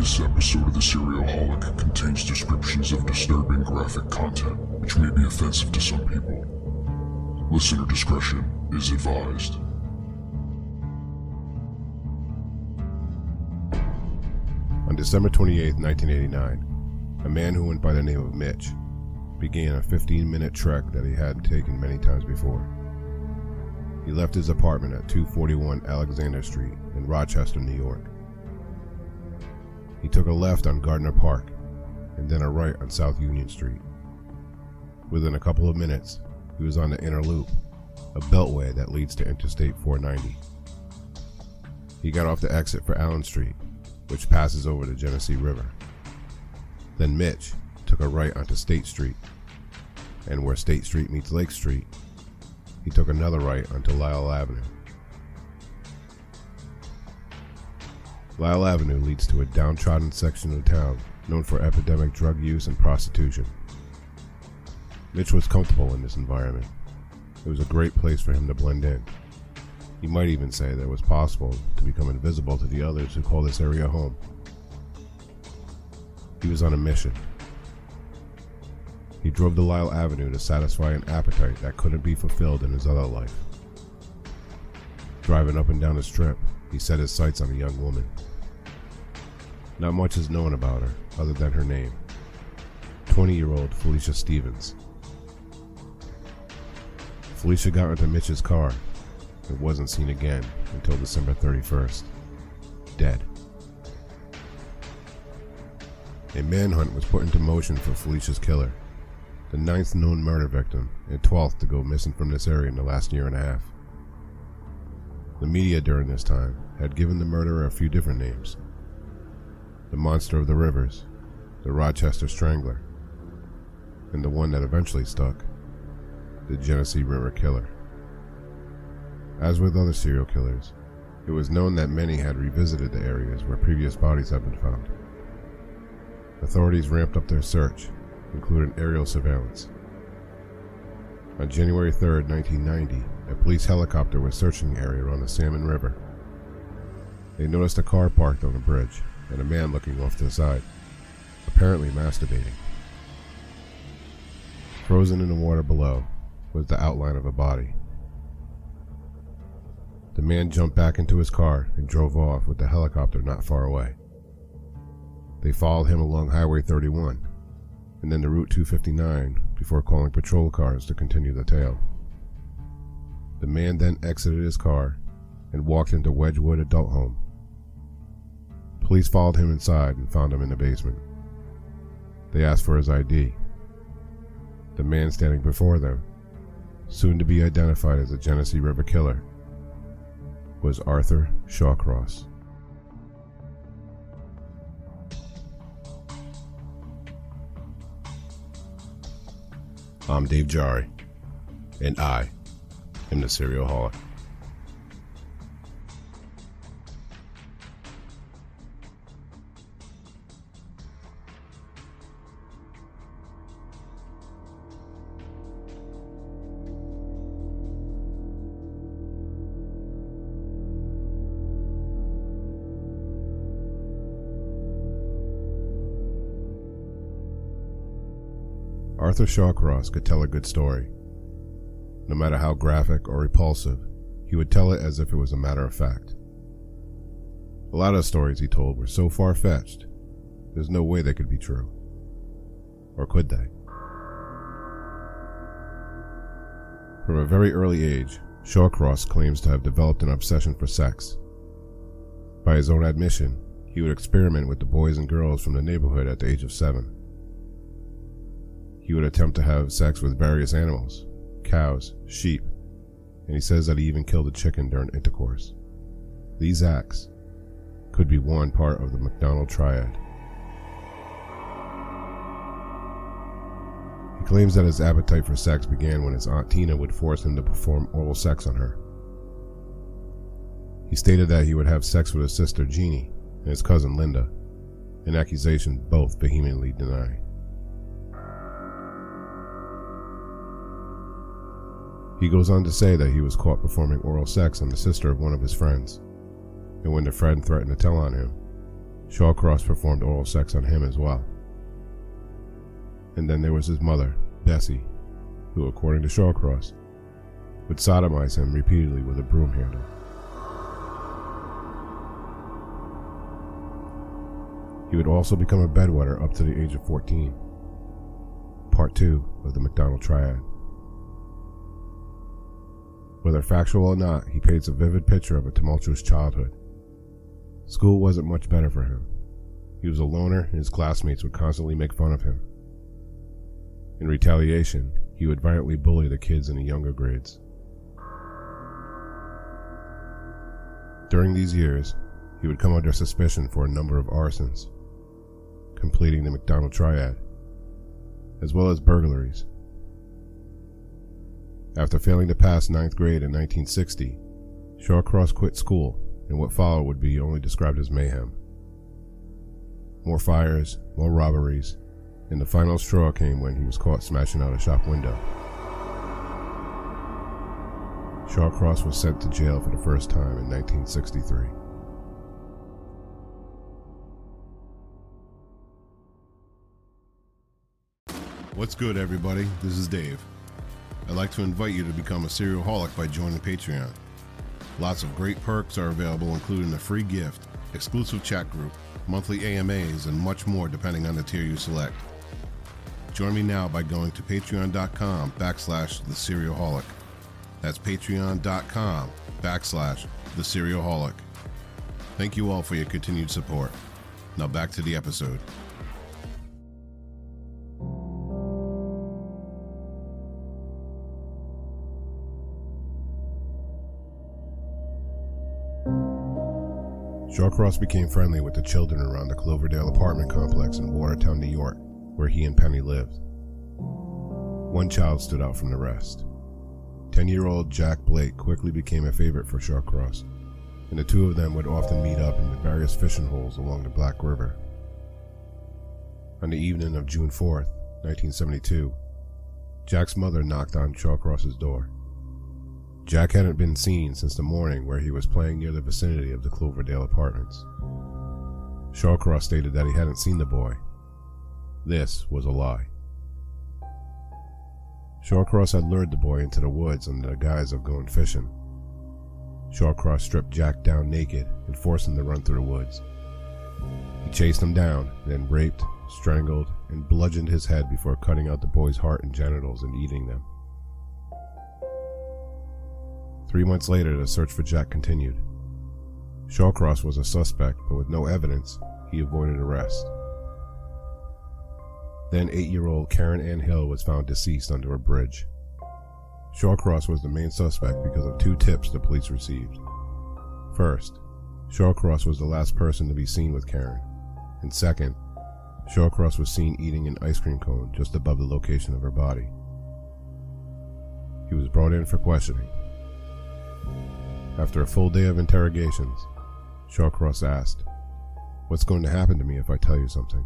This episode of The Serial Serialholic contains descriptions of disturbing graphic content, which may be offensive to some people. Listener discretion is advised. On December 28, 1989, a man who went by the name of Mitch began a 15 minute trek that he hadn't taken many times before. He left his apartment at 241 Alexander Street in Rochester, New York. He took a left on Gardner Park and then a right on South Union Street. Within a couple of minutes, he was on the inner loop, a beltway that leads to Interstate 490. He got off the exit for Allen Street, which passes over the Genesee River. Then Mitch took a right onto State Street, and where State Street meets Lake Street, he took another right onto Lyell Avenue. Lyell Avenue leads to a downtrodden section of town known for epidemic drug use and prostitution. Mitch was comfortable in this environment. It was a great place for him to blend in. You might even say that it was possible to become invisible to the others who call this area home. He was on a mission. He drove to Lyell Avenue to satisfy an appetite that couldn't be fulfilled in his other life. Driving up and down the strip, he set his sights on a young woman. Not much is known about her, other than her name 20 year old Felicia Stephens. Felicia got into Mitch's car and wasn't seen again until December 31st, dead. A manhunt was put into motion for Felicia's killer, the ninth known murder victim and 12th to go missing from this area in the last year and a half. The media during this time had given the murderer a few different names the monster of the rivers, the Rochester Strangler, and the one that eventually stuck, the Genesee River Killer. As with other serial killers, it was known that many had revisited the areas where previous bodies had been found. Authorities ramped up their search, including aerial surveillance. On January 3, 1990, a police helicopter was searching the area around the Salmon River. They noticed a car parked on a bridge and a man looking off to the side, apparently masturbating. Frozen in the water below was the outline of a body. The man jumped back into his car and drove off with the helicopter not far away. They followed him along Highway 31 and then the Route 259 before calling patrol cars to continue the tail. The man then exited his car and walked into Wedgewood Adult Home. Police followed him inside and found him in the basement. They asked for his ID. The man standing before them, soon to be identified as the Genesee River Killer, was Arthur Shawcross. I'm Dave Jari, and I am the Serial Holic. Arthur Shawcross could tell a good story. No matter how graphic or repulsive, he would tell it as if it was a matter of fact. A lot of the stories he told were so far fetched, there's no way they could be true. Or could they? From a very early age, Shawcross claims to have developed an obsession for sex. By his own admission, he would experiment with the boys and girls from the neighborhood at the age of seven. He would attempt to have sex with various animals cows, sheep, and he says that he even killed a chicken during intercourse. These acts could be one part of the McDonald triad. He claims that his appetite for sex began when his Aunt Tina would force him to perform oral sex on her. He stated that he would have sex with his sister Jeannie and his cousin Linda, an accusation both vehemently deny. He goes on to say that he was caught performing oral sex on the sister of one of his friends, and when the friend threatened to tell on him, Shawcross performed oral sex on him as well. And then there was his mother, Bessie, who, according to Shawcross, would sodomize him repeatedly with a broom handle. He would also become a bedwetter up to the age of 14. Part 2 of the McDonald Triad. Whether factual or not, he paints a vivid picture of a tumultuous childhood. School wasn't much better for him. He was a loner, and his classmates would constantly make fun of him. In retaliation, he would violently bully the kids in the younger grades. During these years, he would come under suspicion for a number of arsons, completing the McDonald Triad, as well as burglaries. After failing to pass ninth grade in 1960, Shawcross quit school, and what followed would be only described as mayhem. More fires, more robberies, and the final straw came when he was caught smashing out a shop window. Shawcross was sent to jail for the first time in 1963. What's good, everybody? This is Dave. I'd like to invite you to become a serial holic by joining Patreon. Lots of great perks are available, including a free gift, exclusive chat group, monthly AMAs, and much more depending on the tier you select. Join me now by going to patreon.com backslash the serialholic. That's patreon.com backslash the serialholic. Thank you all for your continued support. Now back to the episode. Shawcross became friendly with the children around the Cloverdale apartment complex in Watertown, New York, where he and Penny lived. One child stood out from the rest. Ten year old Jack Blake quickly became a favorite for Shawcross, and the two of them would often meet up in the various fishing holes along the Black River. On the evening of June 4th, 1972, Jack's mother knocked on Shawcross's door. Jack hadn't been seen since the morning where he was playing near the vicinity of the Cloverdale apartments. Shawcross stated that he hadn't seen the boy. This was a lie. Shawcross had lured the boy into the woods under the guise of going fishing. Shawcross stripped Jack down naked and forced him to run through the woods. He chased him down, then raped, strangled, and bludgeoned his head before cutting out the boy's heart and genitals and eating them. Three months later, the search for Jack continued. Shawcross was a suspect, but with no evidence, he avoided arrest. Then eight year old Karen Ann Hill was found deceased under a bridge. Shawcross was the main suspect because of two tips the police received. First, Shawcross was the last person to be seen with Karen, and second, Shawcross was seen eating an ice cream cone just above the location of her body. He was brought in for questioning. After a full day of interrogations, Shawcross asked, What's going to happen to me if I tell you something?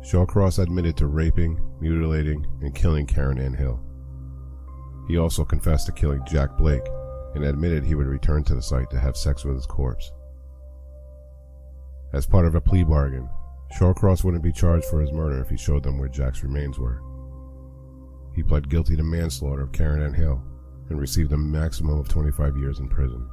Shawcross admitted to raping, mutilating, and killing Karen Ann Hill. He also confessed to killing Jack Blake and admitted he would return to the site to have sex with his corpse. As part of a plea bargain, Shawcross wouldn't be charged for his murder if he showed them where Jack's remains were. He pled guilty to manslaughter of Karen Ann Hill and received a maximum of 25 years in prison.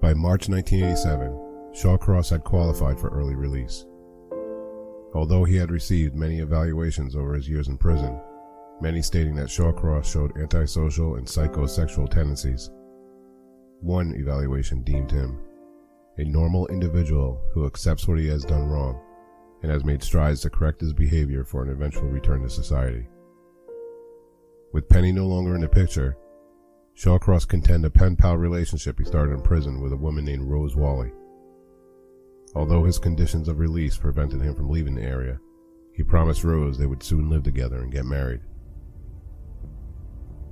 By March 1987, Shawcross had qualified for early release. Although he had received many evaluations over his years in prison, many stating that Shawcross showed antisocial and psychosexual tendencies. One evaluation deemed him a normal individual who accepts what he has done wrong and has made strides to correct his behavior for an eventual return to society. With Penny no longer in the picture, Shawcross contended a pen pal relationship he started in prison with a woman named Rose Walley. Although his conditions of release prevented him from leaving the area, he promised Rose they would soon live together and get married.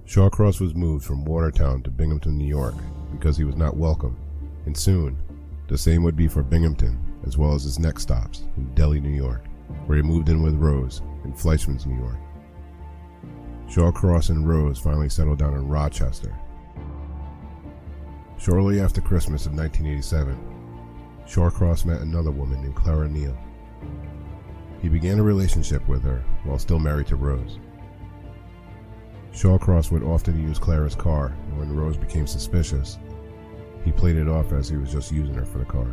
Shawcross was moved from Watertown to Binghamton, New York, because he was not welcome, and soon the same would be for Binghamton, as well as his next stops in Delhi, New York, where he moved in with Rose in Fleischmann's, New York. Shawcross and Rose finally settled down in Rochester. Shortly after Christmas of 1987, Shawcross met another woman named Clara Neal. He began a relationship with her while still married to Rose. Shawcross would often use Clara's car, and when Rose became suspicious, he played it off as he was just using her for the car.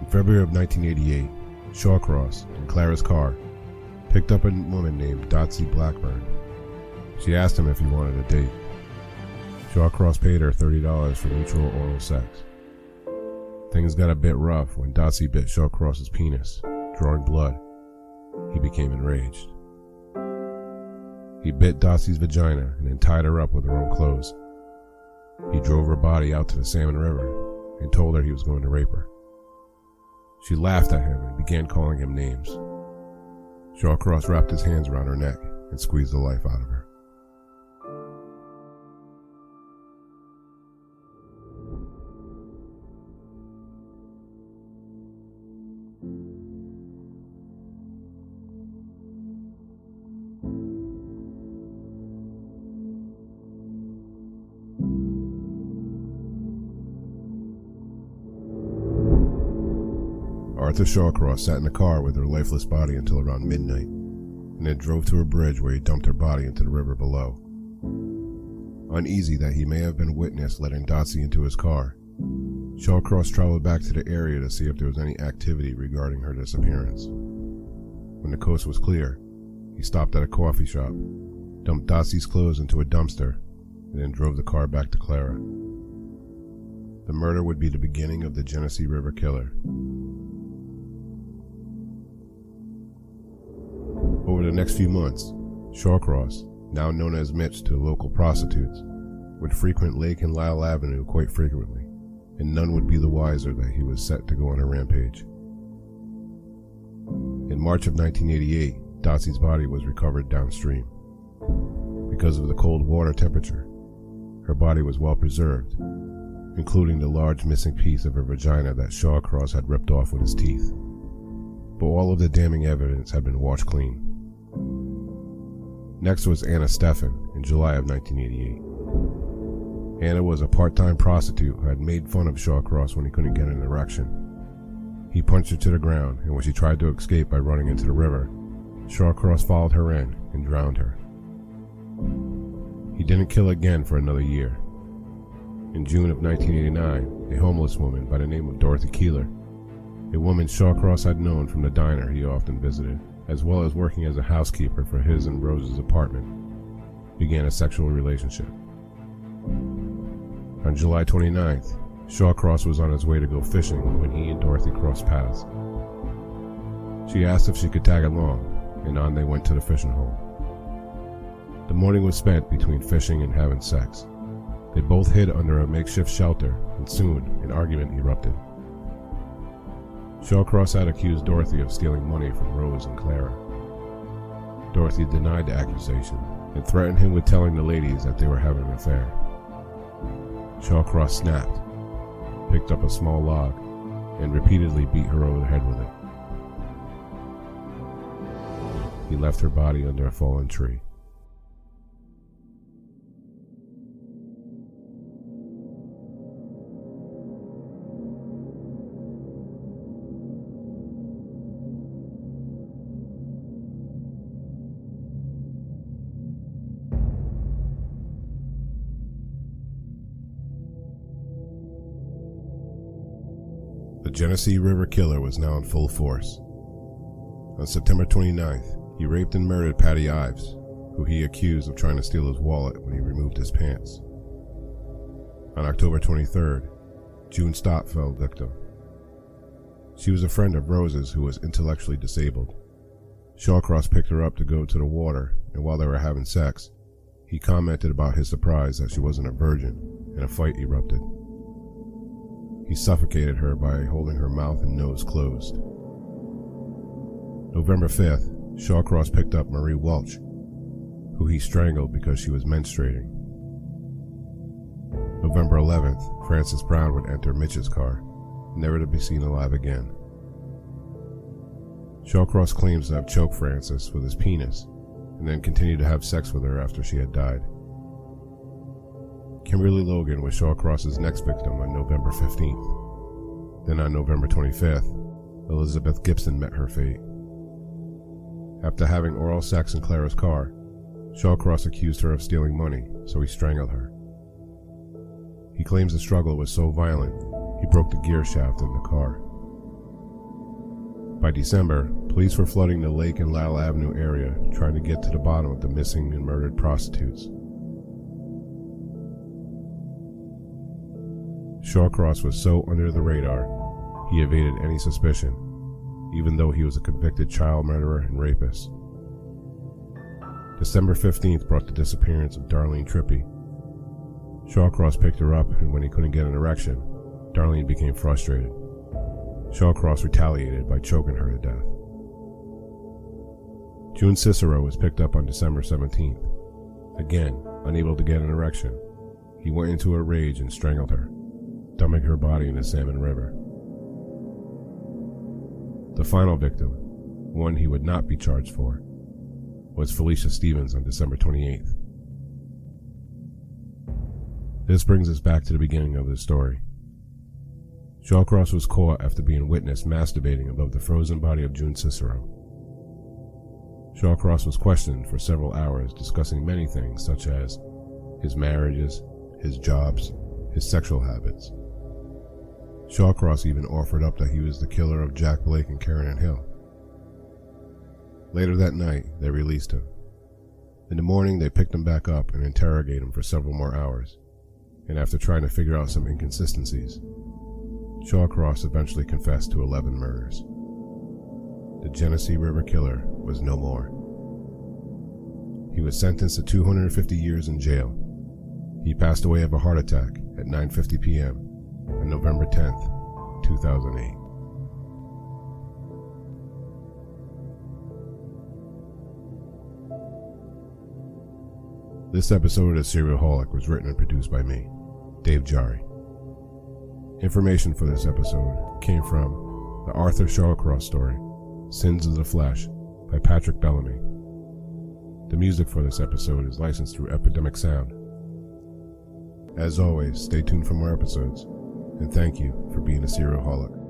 In February of 1988, Shawcross, in Clara's car, picked up a woman named Dotsie Blackburn. She asked him if he wanted a date. Shawcross paid her $30 for mutual oral sex. Things got a bit rough when Dotsie bit Shawcross's penis, drawing blood. He became enraged. He bit Dotsie's vagina and then tied her up with her own clothes. He drove her body out to the Salmon River and told her he was going to rape her. She laughed at him and began calling him names. Shawcross wrapped his hands around her neck and squeezed the life out of her. Arthur Shawcross sat in the car with her lifeless body until around midnight, and then drove to a bridge where he dumped her body into the river below. Uneasy that he may have been witnessed letting Dotsie into his car, Shawcross traveled back to the area to see if there was any activity regarding her disappearance. When the coast was clear, he stopped at a coffee shop, dumped Dotsie's clothes into a dumpster, and then drove the car back to Clara. The murder would be the beginning of the Genesee River Killer, next few months, Shawcross, now known as Mitch to local prostitutes, would frequent Lake and Lyell Avenue quite frequently, and none would be the wiser that he was set to go on a rampage. In March of 1988, Dotsie's body was recovered downstream. Because of the cold water temperature, her body was well preserved, including the large missing piece of her vagina that Shawcross had ripped off with his teeth. But all of the damning evidence had been washed clean. Next was Anna Steffen in July of 1988. Anna was a part time prostitute who had made fun of Shawcross when he couldn't get an erection. He punched her to the ground, and when she tried to escape by running into the river, Shawcross followed her in and drowned her. He didn't kill again for another year. In June of 1989, a homeless woman by the name of Dorothy Keeler, a woman Shawcross had known from the diner he often visited, as well as working as a housekeeper for his and Rose's apartment, began a sexual relationship. On July 29th, Shawcross was on his way to go fishing when he and Dorothy crossed paths. She asked if she could tag along, and on they went to the fishing hole. The morning was spent between fishing and having sex. They both hid under a makeshift shelter, and soon an argument erupted. Shawcross had accused Dorothy of stealing money from Rose and Clara. Dorothy denied the accusation and threatened him with telling the ladies that they were having an affair. Shawcross snapped, picked up a small log, and repeatedly beat her over the head with it. He left her body under a fallen tree. Genesee River Killer was now in full force. On September 29th, he raped and murdered Patty Ives, who he accused of trying to steal his wallet when he removed his pants. On October 23rd, June Stott fell victim. She was a friend of Rose's who was intellectually disabled. Shawcross picked her up to go to the water, and while they were having sex, he commented about his surprise that she wasn't a virgin, and a fight erupted. He suffocated her by holding her mouth and nose closed. November 5th, Shawcross picked up Marie Welch, who he strangled because she was menstruating. November 11th, Frances Brown would enter Mitch's car. never to be seen alive again. Shawcross claims to have choked Frances with his penis and then continued to have sex with her after she had died. Kimberly Logan was Shawcross's next victim on November 15th. Then on November 25th, Elizabeth Gibson met her fate. After having oral sex in Clara's car, Shawcross accused her of stealing money, so he strangled her. He claims the struggle was so violent, he broke the gear shaft in the car. By December, police were flooding the Lake and Lyell Avenue area trying to get to the bottom of the missing and murdered prostitutes. Shawcross was so under the radar, he evaded any suspicion, even though he was a convicted child murderer and rapist. December 15th brought the disappearance of Darlene Trippi. Shawcross picked her up, and when he couldn't get an erection, Darlene became frustrated. Shawcross retaliated by choking her to death. June Cicero was picked up on December 17th. Again, unable to get an erection, he went into a rage and strangled her, dumping her body in the Salmon River. The final victim, one he would not be charged for, was Felicia Stephens on December 28th. This brings us back to the beginning of the story. Shawcross was caught after being witnessed masturbating above the frozen body of June Cicero. Shawcross was questioned for several hours discussing many things such as his marriages, his jobs, his sexual habits. Shawcross even offered up that he was the killer of Jack Blake and Karen Ann Hill. Later that night, they released him. In the morning, they picked him back up and interrogated him for several more hours, and after trying to figure out some inconsistencies, Shawcross eventually confessed to 11 murders. The Genesee River Killer was no more. He was sentenced to 250 years in jail. He passed away of a heart attack at 9:50 p.m. on November 10th, 2008. This episode of Serial Holic was written and produced by me, Dave Jari. Information for this episode came from the Arthur Shawcross story, Sins of the Flesh, by Patrick Bellamy. The music for this episode is licensed through Epidemic Sound. As always, stay tuned for more episodes, and thank you for being a serial holic.